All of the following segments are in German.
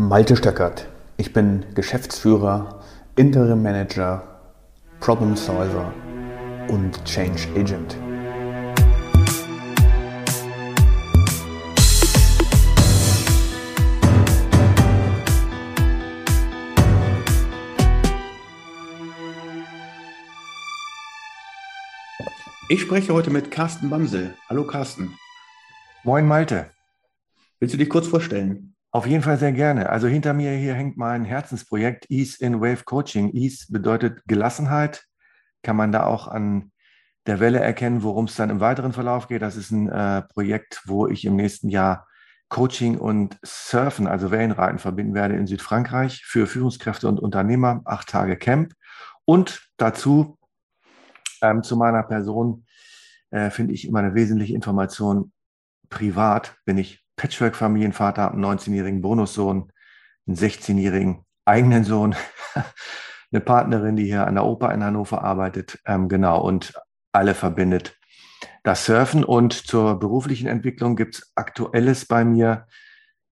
Malte Stöckert. Ich bin Geschäftsführer, Interim Manager, Problem Solver und Change Agent. Ich spreche heute mit Carsten Bamsel. Hallo Carsten. Moin Malte. Willst du dich kurz vorstellen? Auf jeden Fall sehr gerne. Also hinter mir hier hängt mein Herzensprojekt Ease in Wave Coaching. Ease bedeutet Gelassenheit. Kann man da auch an der Welle erkennen, worum es dann im weiteren Verlauf geht. Das ist ein äh, Projekt, wo ich im nächsten Jahr Coaching und Surfen, also Wellenreiten, verbinden werde in Südfrankreich für Führungskräfte und Unternehmer. Acht Tage Camp. Und dazu ähm, zu meiner Person äh, finde ich immer eine wesentliche Information. Privat bin ich Patchwork-Familienvater, einen 19-jährigen Bonussohn, einen 16-jährigen eigenen Sohn, eine Partnerin, die hier an der Oper in Hannover arbeitet, ähm, genau, und alle verbindet das Surfen. Und zur beruflichen Entwicklung gibt es Aktuelles bei mir.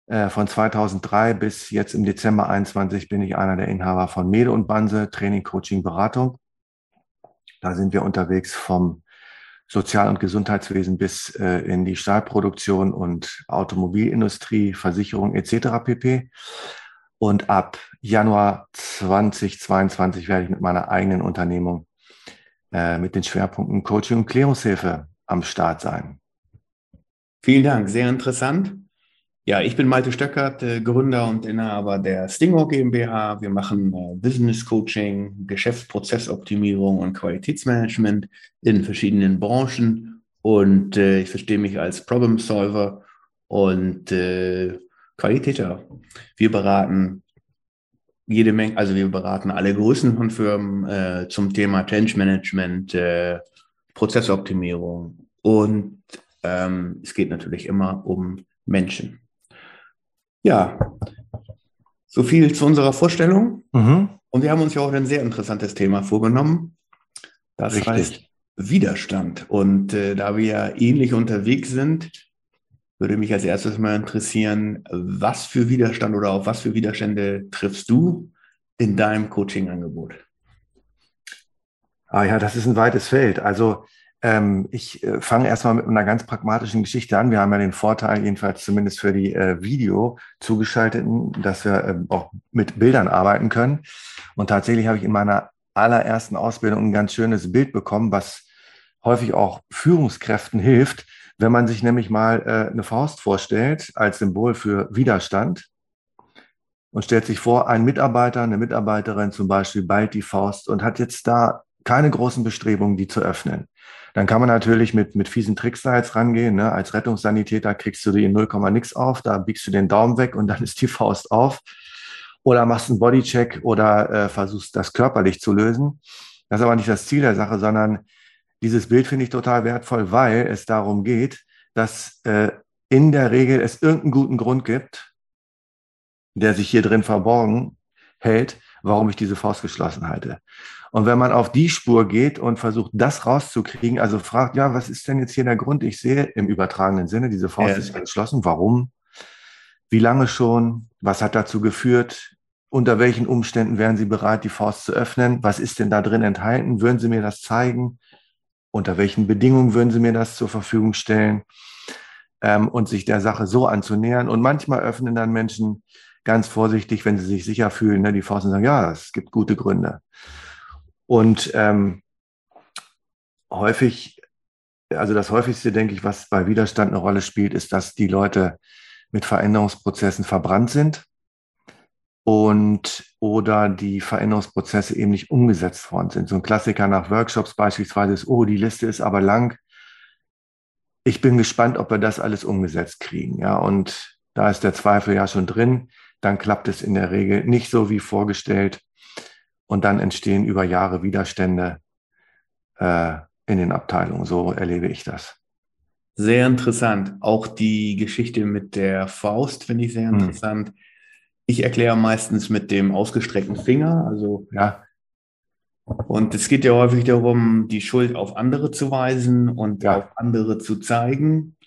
Äh, von 2003 bis jetzt im Dezember 21 bin ich einer der Inhaber von Mede und Banse, Training, Coaching, Beratung. Da sind wir unterwegs vom Sozial- und Gesundheitswesen bis äh, in die Stahlproduktion und Automobilindustrie, Versicherung etc. pp. Und ab Januar 2022 werde ich mit meiner eigenen Unternehmung äh, mit den Schwerpunkten Coaching und Klärungshilfe am Start sein. Vielen Dank, sehr interessant. Ja, ich bin Malte Stöckert, äh, Gründer und Inhaber der Stingor GmbH. Wir machen äh, Business Coaching, Geschäftsprozessoptimierung und Qualitätsmanagement in verschiedenen Branchen. Und äh, ich verstehe mich als Problem Solver und äh, Qualitäter. Wir beraten jede Menge, also wir beraten alle Größen von Firmen äh, zum Thema Change Management, äh, Prozessoptimierung. Und ähm, es geht natürlich immer um Menschen. Ja, so viel zu unserer Vorstellung. Mhm. Und wir haben uns ja auch ein sehr interessantes Thema vorgenommen. Das Richtig. heißt Widerstand. Und äh, da wir ja ähnlich unterwegs sind, würde mich als erstes mal interessieren, was für Widerstand oder auf was für Widerstände triffst du in deinem Coaching-Angebot? Ah ja, das ist ein weites Feld. Also ähm, ich äh, fange erstmal mit einer ganz pragmatischen Geschichte an. Wir haben ja den Vorteil, jedenfalls zumindest für die äh, Video zugeschalteten, dass wir äh, auch mit Bildern arbeiten können. Und tatsächlich habe ich in meiner allerersten Ausbildung ein ganz schönes Bild bekommen, was häufig auch Führungskräften hilft, wenn man sich nämlich mal äh, eine Faust vorstellt als Symbol für Widerstand und stellt sich vor, ein Mitarbeiter, eine Mitarbeiterin zum Beispiel ballt die Faust und hat jetzt da keine großen Bestrebungen, die zu öffnen. Dann kann man natürlich mit, mit fiesen Tricks da jetzt rangehen. Ne? Als Rettungssanitäter kriegst du die in 0, nix auf, da biegst du den Daumen weg und dann ist die Faust auf. Oder machst einen Bodycheck oder äh, versuchst das körperlich zu lösen. Das ist aber nicht das Ziel der Sache, sondern dieses Bild finde ich total wertvoll, weil es darum geht, dass äh, in der Regel es irgendeinen guten Grund gibt, der sich hier drin verborgen hält, warum ich diese Faust geschlossen halte. Und wenn man auf die Spur geht und versucht, das rauszukriegen, also fragt, ja, was ist denn jetzt hier der Grund? Ich sehe im übertragenen Sinne, diese Faust ja. ist geschlossen. Warum? Wie lange schon? Was hat dazu geführt? Unter welchen Umständen wären Sie bereit, die Faust zu öffnen? Was ist denn da drin enthalten? Würden Sie mir das zeigen? Unter welchen Bedingungen würden Sie mir das zur Verfügung stellen? Ähm, und sich der Sache so anzunähern. Und manchmal öffnen dann Menschen ganz vorsichtig, wenn sie sich sicher fühlen, ne, die Faust und sagen, ja, es gibt gute Gründe. Und ähm, häufig, also das häufigste, denke ich, was bei Widerstand eine Rolle spielt, ist, dass die Leute mit Veränderungsprozessen verbrannt sind und oder die Veränderungsprozesse eben nicht umgesetzt worden sind. So ein Klassiker nach Workshops beispielsweise ist, oh, die Liste ist aber lang. Ich bin gespannt, ob wir das alles umgesetzt kriegen. Ja, und da ist der Zweifel ja schon drin. Dann klappt es in der Regel nicht so wie vorgestellt und dann entstehen über Jahre Widerstände äh, in den Abteilungen. So erlebe ich das. Sehr interessant. Auch die Geschichte mit der Faust finde ich sehr hm. interessant. Hm. Ich erkläre meistens mit dem ausgestreckten Finger. Also ja. Und es geht ja häufig darum, die Schuld auf andere zu weisen und ja. auf andere zu zeigen.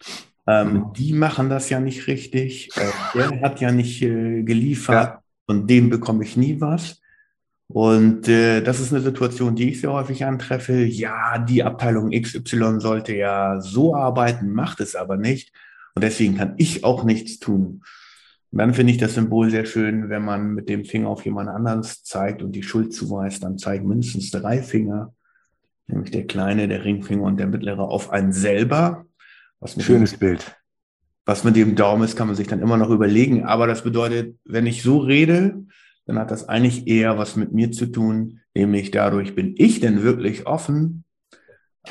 Ähm, mhm. Die machen das ja nicht richtig. Äh, der hat ja nicht äh, geliefert. Ja. Von dem bekomme ich nie was. Und äh, das ist eine Situation, die ich sehr häufig antreffe. Ja, die Abteilung XY sollte ja so arbeiten, macht es aber nicht. Und deswegen kann ich auch nichts tun. Und dann finde ich das Symbol sehr schön, wenn man mit dem Finger auf jemand anderes zeigt und die Schuld zuweist, dann zeigen mindestens drei Finger, nämlich der kleine, der Ringfinger und der mittlere auf einen selber. Schönes dem, Bild. Was mit dem Daumen ist, kann man sich dann immer noch überlegen. Aber das bedeutet, wenn ich so rede, dann hat das eigentlich eher was mit mir zu tun, nämlich dadurch bin ich denn wirklich offen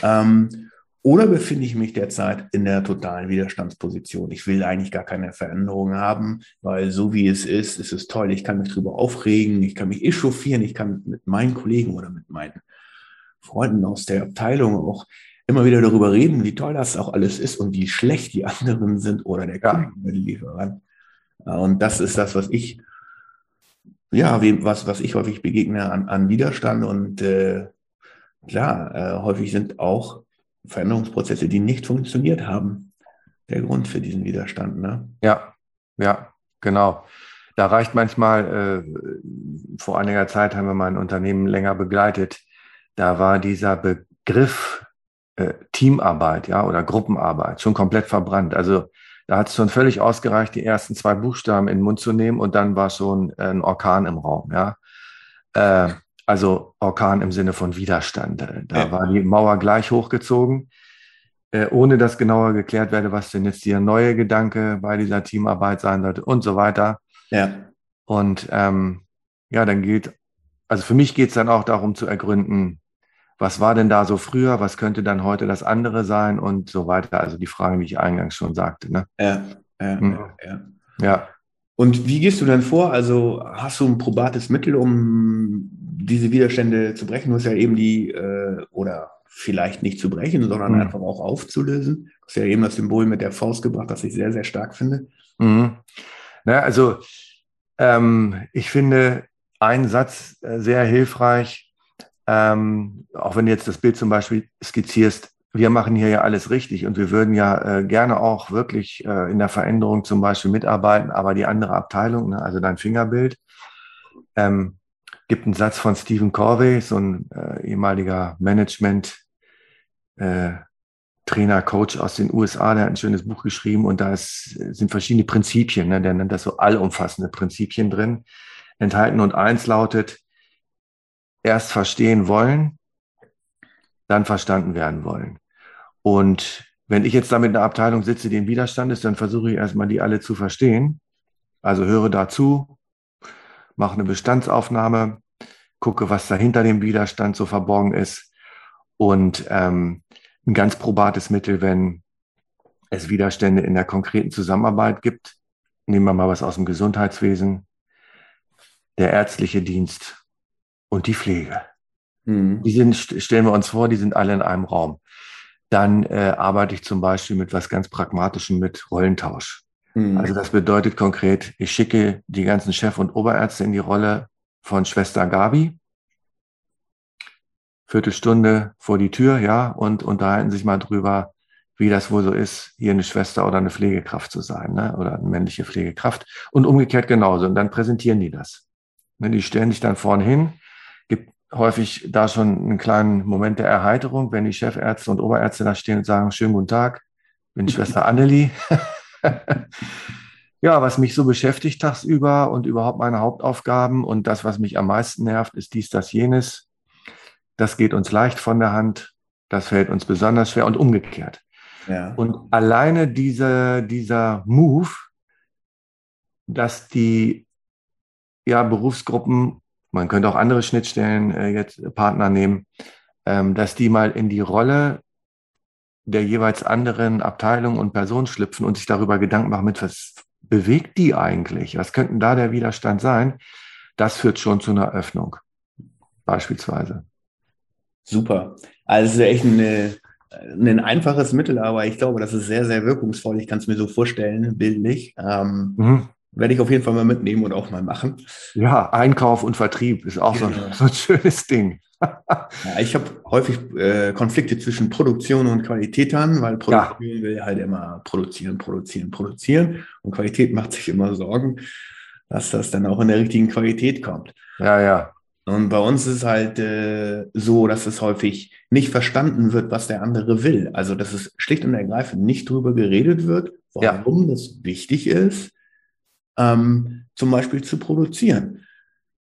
ähm, oder befinde ich mich derzeit in der totalen Widerstandsposition. Ich will eigentlich gar keine Veränderung haben, weil so wie es ist, ist es toll. Ich kann mich darüber aufregen, ich kann mich echauffieren, ich kann mit meinen Kollegen oder mit meinen Freunden aus der Abteilung auch immer wieder darüber reden, wie toll das auch alles ist und wie schlecht die anderen sind oder der ja. Lieferant. Und das ist das, was ich ja, wie, was, was ich häufig begegne an, an Widerstand und äh, klar, äh, häufig sind auch Veränderungsprozesse, die nicht funktioniert haben, der Grund für diesen Widerstand. Ne? Ja, ja, genau. Da reicht manchmal, äh, vor einiger Zeit haben wir mal ein Unternehmen länger begleitet, da war dieser Begriff äh, Teamarbeit, ja, oder Gruppenarbeit schon komplett verbrannt. Also da hat es schon völlig ausgereicht, die ersten zwei Buchstaben in den Mund zu nehmen und dann war schon ein Orkan im Raum. Ja? Äh, also Orkan im Sinne von Widerstand. Da ja. war die Mauer gleich hochgezogen, äh, ohne dass genauer geklärt werde, was denn jetzt der neue Gedanke bei dieser Teamarbeit sein sollte und so weiter. Ja. Und ähm, ja, dann geht, also für mich geht es dann auch darum zu ergründen, was war denn da so früher, was könnte dann heute das andere sein und so weiter. Also die Fragen, die ich eingangs schon sagte. Ne? Ja, ja, mhm. ja. ja. Und wie gehst du dann vor? Also hast du ein probates Mittel, um diese Widerstände zu brechen? Du hast ja eben die, äh, oder vielleicht nicht zu brechen, sondern mhm. einfach auch aufzulösen. Du hast ja eben das Symbol mit der Faust gebracht, das ich sehr, sehr stark finde. Mhm. Na, also ähm, ich finde einen Satz äh, sehr hilfreich, ähm, auch wenn du jetzt das Bild zum Beispiel skizzierst, wir machen hier ja alles richtig und wir würden ja äh, gerne auch wirklich äh, in der Veränderung zum Beispiel mitarbeiten, aber die andere Abteilung, ne, also dein Fingerbild, ähm, gibt einen Satz von Stephen Corvey, so ein äh, ehemaliger Management äh, Trainer, Coach aus den USA, der hat ein schönes Buch geschrieben und da ist, sind verschiedene Prinzipien, ne, der nennt das so allumfassende Prinzipien drin, enthalten und eins lautet, erst verstehen wollen, dann verstanden werden wollen. Und wenn ich jetzt da mit einer Abteilung sitze, die in Widerstand ist, dann versuche ich erstmal, die alle zu verstehen. Also höre dazu, mache eine Bestandsaufnahme, gucke, was da hinter dem Widerstand so verborgen ist. Und ähm, ein ganz probates Mittel, wenn es Widerstände in der konkreten Zusammenarbeit gibt. Nehmen wir mal was aus dem Gesundheitswesen. Der ärztliche Dienst und die Pflege. Mhm. Die sind, stellen wir uns vor, die sind alle in einem Raum. Dann äh, arbeite ich zum Beispiel mit was ganz Pragmatischem mit Rollentausch. Mhm. Also das bedeutet konkret, ich schicke die ganzen Chef- und Oberärzte in die Rolle von Schwester Gabi. Viertelstunde vor die Tür, ja, und unterhalten sich mal drüber, wie das wohl so ist, hier eine Schwester oder eine Pflegekraft zu sein, ne? oder eine männliche Pflegekraft. Und umgekehrt genauso. Und dann präsentieren die das. Ne, die stellen sich dann vorne hin, häufig da schon einen kleinen Moment der Erheiterung, wenn die Chefärzte und Oberärzte da stehen und sagen, schönen guten Tag, bin Schwester Annelie. ja, was mich so beschäftigt tagsüber und überhaupt meine Hauptaufgaben und das, was mich am meisten nervt, ist dies, das, jenes. Das geht uns leicht von der Hand, das fällt uns besonders schwer und umgekehrt. Ja. Und alleine diese, dieser Move, dass die ja, Berufsgruppen man könnte auch andere Schnittstellen äh, jetzt Partner nehmen, ähm, dass die mal in die Rolle der jeweils anderen Abteilung und Person schlüpfen und sich darüber Gedanken machen, mit was bewegt die eigentlich? Was könnten da der Widerstand sein? Das führt schon zu einer Öffnung, beispielsweise. Super. Also echt eine, ein einfaches Mittel, aber ich glaube, das ist sehr, sehr wirkungsvoll. Ich kann es mir so vorstellen, bildlich. Ähm, mhm. Werde ich auf jeden Fall mal mitnehmen und auch mal machen. Ja, Einkauf und Vertrieb ist auch genau. so, ein, so, ein, schönes Ding. ja, ich habe häufig äh, Konflikte zwischen Produktion und Qualität an, weil Produktion ja. will halt immer produzieren, produzieren, produzieren und Qualität macht sich immer Sorgen, dass das dann auch in der richtigen Qualität kommt. Ja, ja. Und bei uns ist es halt äh, so, dass es häufig nicht verstanden wird, was der andere will. Also, dass es schlicht und ergreifend nicht drüber geredet wird, warum ja. das wichtig ist, ähm, zum Beispiel zu produzieren.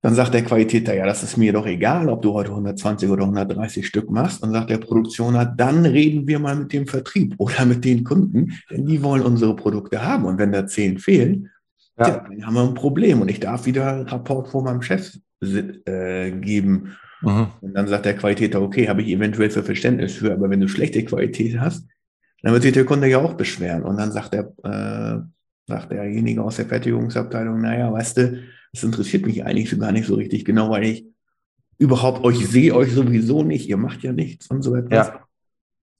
Dann sagt der Qualitäter, ja, das ist mir doch egal, ob du heute 120 oder 130 Stück machst. Und sagt der Produktioner, dann reden wir mal mit dem Vertrieb oder mit den Kunden, denn die wollen unsere Produkte haben. Und wenn da zehn fehlen, ja. dann haben wir ein Problem. Und ich darf wieder Rapport vor meinem Chef äh, geben. Mhm. Und dann sagt der Qualitäter, okay, habe ich eventuell für Verständnis für, aber wenn du schlechte Qualität hast, dann wird sich der Kunde ja auch beschweren. Und dann sagt der, äh, sagt derjenige aus der Fertigungsabteilung, naja, weißt du, das interessiert mich eigentlich so gar nicht so richtig genau, weil ich überhaupt euch sehe euch sowieso nicht, ihr macht ja nichts und so etwas. Ja.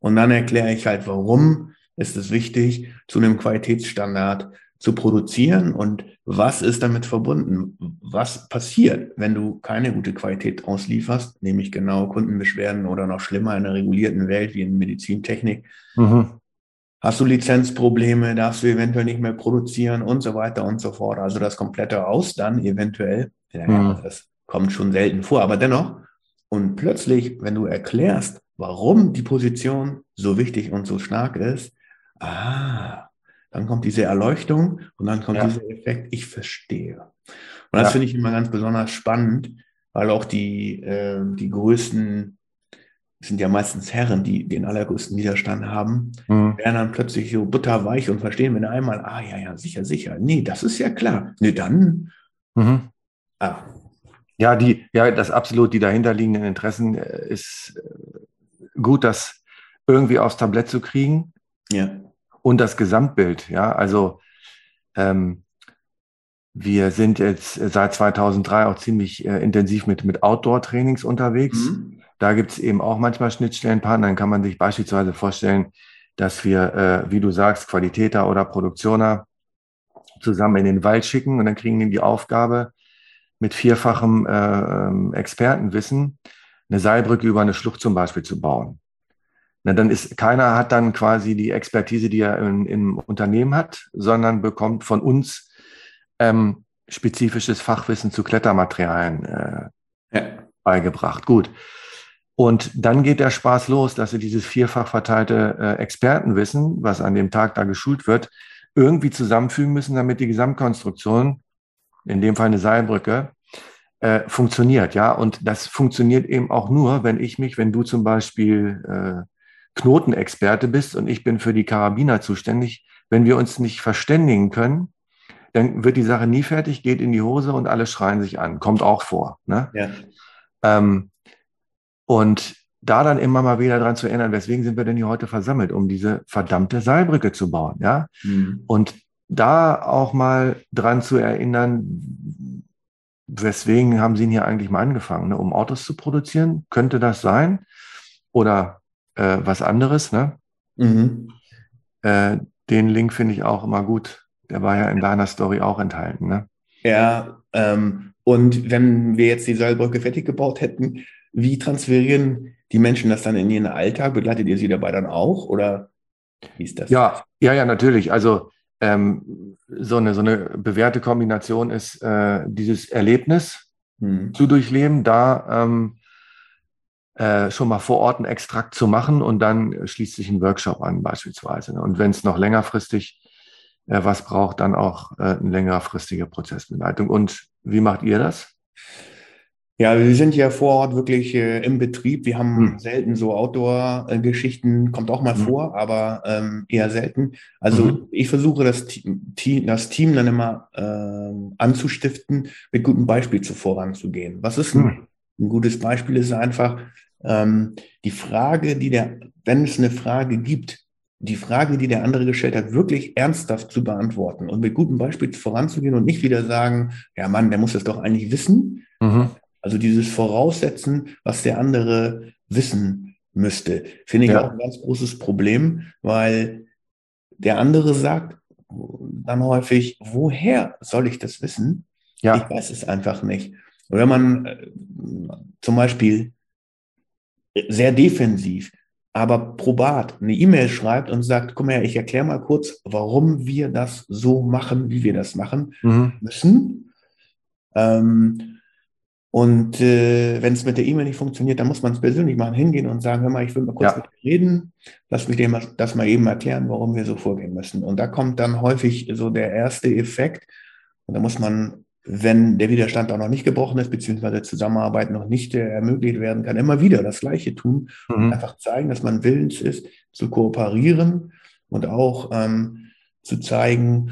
Und dann erkläre ich halt, warum ist es wichtig, zu einem Qualitätsstandard zu produzieren und was ist damit verbunden? Was passiert, wenn du keine gute Qualität auslieferst, nämlich genau Kundenbeschwerden oder noch schlimmer in einer regulierten Welt wie in Medizintechnik? Mhm. Hast du Lizenzprobleme, darfst du eventuell nicht mehr produzieren und so weiter und so fort. Also das komplette Aus dann eventuell, ja, mhm. das kommt schon selten vor, aber dennoch. Und plötzlich, wenn du erklärst, warum die Position so wichtig und so stark ist, ah, dann kommt diese Erleuchtung und dann kommt ja. dieser Effekt, ich verstehe. Und das ja. finde ich immer ganz besonders spannend, weil auch die, äh, die größten, sind ja meistens Herren, die den allergrößten Widerstand haben, mhm. werden dann plötzlich so butterweich und verstehen, wenn einmal, ah ja, ja, sicher, sicher, nee, das ist ja klar. Nee, dann. Mhm. Ah. Ja, die, ja, das absolut, die dahinterliegenden Interessen äh, ist äh, gut, das irgendwie aufs Tablett zu kriegen. Ja und das Gesamtbild. Ja, also ähm, wir sind jetzt seit 2003 auch ziemlich äh, intensiv mit, mit Outdoor-Trainings unterwegs. Mhm. Da gibt es eben auch manchmal Schnittstellenpartner. Dann kann man sich beispielsweise vorstellen, dass wir, äh, wie du sagst, Qualitäter oder Produktioner zusammen in den Wald schicken und dann kriegen die die Aufgabe, mit vierfachem äh, ähm, Expertenwissen eine Seilbrücke über eine Schlucht zum Beispiel zu bauen. Na, dann ist keiner hat dann quasi die Expertise, die er in, im Unternehmen hat, sondern bekommt von uns ähm, spezifisches Fachwissen zu Klettermaterialien äh, ja. beigebracht. Gut. Und dann geht der Spaß los, dass sie dieses vierfach verteilte äh, Expertenwissen, was an dem Tag da geschult wird, irgendwie zusammenfügen müssen, damit die Gesamtkonstruktion, in dem Fall eine Seilbrücke, äh, funktioniert. Ja, und das funktioniert eben auch nur, wenn ich mich, wenn du zum Beispiel äh, Knotenexperte bist und ich bin für die Karabiner zuständig, wenn wir uns nicht verständigen können, dann wird die Sache nie fertig, geht in die Hose und alle schreien sich an. Kommt auch vor. Ne? Ja. Ähm, und da dann immer mal wieder dran zu erinnern, weswegen sind wir denn hier heute versammelt, um diese verdammte Seilbrücke zu bauen, ja? Mhm. Und da auch mal dran zu erinnern, weswegen haben Sie ihn hier eigentlich mal angefangen, ne? um Autos zu produzieren? Könnte das sein? Oder äh, was anderes. Ne? Mhm. Äh, den Link finde ich auch immer gut. Der war ja in deiner Story auch enthalten. Ne? Ja, ähm, und wenn wir jetzt die Seilbrücke fertig gebaut hätten, wie transferieren die Menschen das dann in ihren Alltag? Begleitet ihr sie dabei dann auch oder wie ist das? Ja, ja, ja, natürlich. Also ähm, so, eine, so eine bewährte Kombination ist äh, dieses Erlebnis hm. zu durchleben. Da ähm, äh, schon mal vor Ort einen Extrakt zu machen und dann schließt sich ein Workshop an beispielsweise. Und wenn es noch längerfristig äh, was braucht, dann auch äh, eine längerfristige Prozessbegleitung. Und wie macht ihr das? Ja, wir sind ja vor Ort wirklich äh, im Betrieb. Wir haben hm. selten so Outdoor-Geschichten, kommt auch mal hm. vor, aber ähm, eher selten. Also mhm. ich versuche das Team, das Team dann immer äh, anzustiften, mit gutem Beispiel zu voranzugehen. Was ist ein, hm. ein gutes Beispiel? Ist einfach, ähm, die Frage, die der, wenn es eine Frage gibt, die Frage, die der andere gestellt hat, wirklich ernsthaft zu beantworten und mit gutem Beispiel voranzugehen und nicht wieder sagen, ja Mann, der muss das doch eigentlich wissen. Mhm. Also dieses Voraussetzen, was der andere wissen müsste, finde ich ja. auch ein ganz großes Problem, weil der andere sagt dann häufig, woher soll ich das wissen? Ja. Ich weiß es einfach nicht. Und wenn man äh, zum Beispiel sehr defensiv, aber probat eine E-Mail schreibt und sagt, guck mal, ich erkläre mal kurz, warum wir das so machen, wie wir das machen mhm. müssen. Ähm, und äh, wenn es mit der E-Mail nicht funktioniert, dann muss man es persönlich machen, hingehen und sagen, hör mal, ich will mal kurz ja. mit dir reden, lass mich dir das mal eben erklären, warum wir so vorgehen müssen. Und da kommt dann häufig so der erste Effekt. Und da muss man, wenn der Widerstand auch noch nicht gebrochen ist, beziehungsweise Zusammenarbeit noch nicht äh, ermöglicht werden kann, immer wieder das Gleiche tun mhm. und einfach zeigen, dass man willens ist, zu kooperieren und auch ähm, zu zeigen,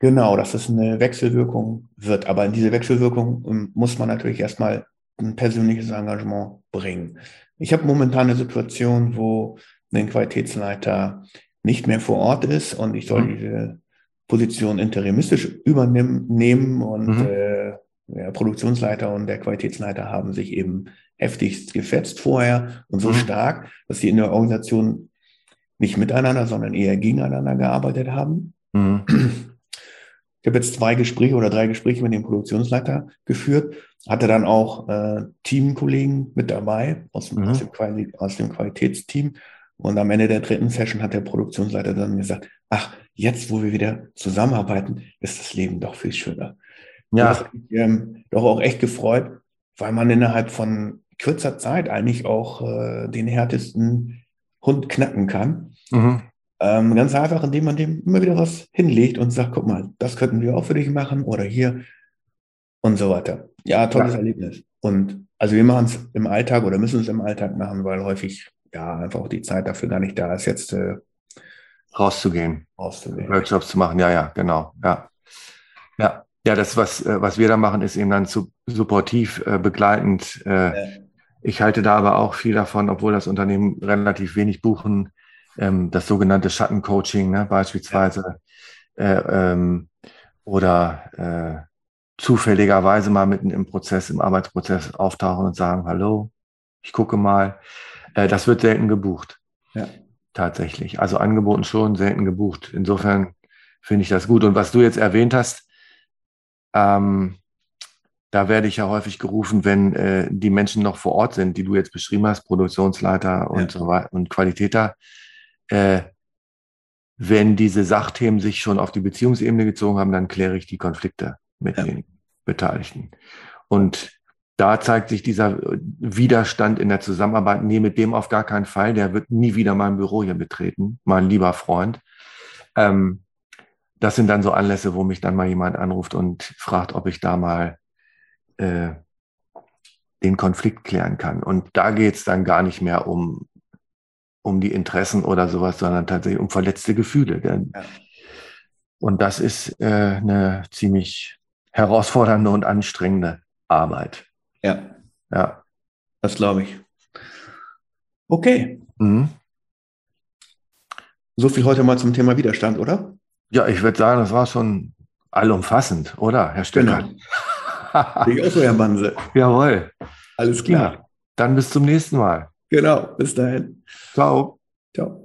Genau, dass es eine Wechselwirkung wird. Aber in diese Wechselwirkung ähm, muss man natürlich erstmal ein persönliches Engagement bringen. Ich habe momentan eine Situation, wo ein Qualitätsleiter nicht mehr vor Ort ist und ich soll mhm. diese Position interimistisch übernehmen und mhm. äh, der Produktionsleiter und der Qualitätsleiter haben sich eben heftigst gefetzt vorher und so mhm. stark, dass sie in der Organisation nicht miteinander, sondern eher gegeneinander gearbeitet haben. Mhm. Ich habe jetzt zwei Gespräche oder drei Gespräche mit dem Produktionsleiter geführt, hatte dann auch äh, Teamkollegen mit dabei aus, mhm. aus, dem Quali aus dem Qualitätsteam. Und am Ende der dritten Session hat der Produktionsleiter dann gesagt, ach, jetzt, wo wir wieder zusammenarbeiten, ist das Leben doch viel schöner. Ja. Das hat mich ähm, doch auch echt gefreut, weil man innerhalb von kürzer Zeit eigentlich auch äh, den härtesten Hund knacken kann. Mhm. Ähm, ganz einfach, indem man dem immer wieder was hinlegt und sagt, guck mal, das könnten wir auch für dich machen oder hier und so weiter. Ja, tolles ja. Erlebnis. Und also wir machen es im Alltag oder müssen es im Alltag machen, weil häufig ja einfach auch die Zeit dafür gar nicht da ist, jetzt äh, rauszugehen, rauszugehen, Workshops zu machen. Ja, ja, genau. Ja, ja, ja. Das was äh, was wir da machen, ist eben dann zu, supportiv äh, begleitend. Äh, ja. Ich halte da aber auch viel davon, obwohl das Unternehmen relativ wenig buchen ähm, das sogenannte Schattencoaching ne, beispielsweise äh, ähm, oder äh, zufälligerweise mal mitten im Prozess, im Arbeitsprozess auftauchen und sagen, hallo, ich gucke mal. Äh, das wird selten gebucht. Ja. Tatsächlich. Also angeboten schon, selten gebucht. Insofern finde ich das gut. Und was du jetzt erwähnt hast, ähm, da werde ich ja häufig gerufen, wenn äh, die Menschen noch vor Ort sind, die du jetzt beschrieben hast, Produktionsleiter und ja. so weiter und Qualitäter, äh, wenn diese Sachthemen sich schon auf die Beziehungsebene gezogen haben, dann kläre ich die Konflikte mit ja. den Beteiligten. Und da zeigt sich dieser Widerstand in der Zusammenarbeit, nee, mit dem auf gar keinen Fall, der wird nie wieder mein Büro hier betreten, mein lieber Freund. Ähm, das sind dann so Anlässe, wo mich dann mal jemand anruft und fragt, ob ich da mal äh, den Konflikt klären kann. Und da geht es dann gar nicht mehr um um die Interessen oder sowas, sondern tatsächlich um verletzte Gefühle. Ja. Und das ist äh, eine ziemlich herausfordernde und anstrengende Arbeit. Ja. Ja. Das glaube ich. Okay. Mhm. So viel heute mal zum Thema Widerstand, oder? Ja, ich würde sagen, das war schon allumfassend, oder, Herr Stöcker? Genau. ich auch so, Herr Banse. Jawohl. Alles klar. Ja, dann bis zum nächsten Mal. Genau, bis dahin. Ciao. Ciao.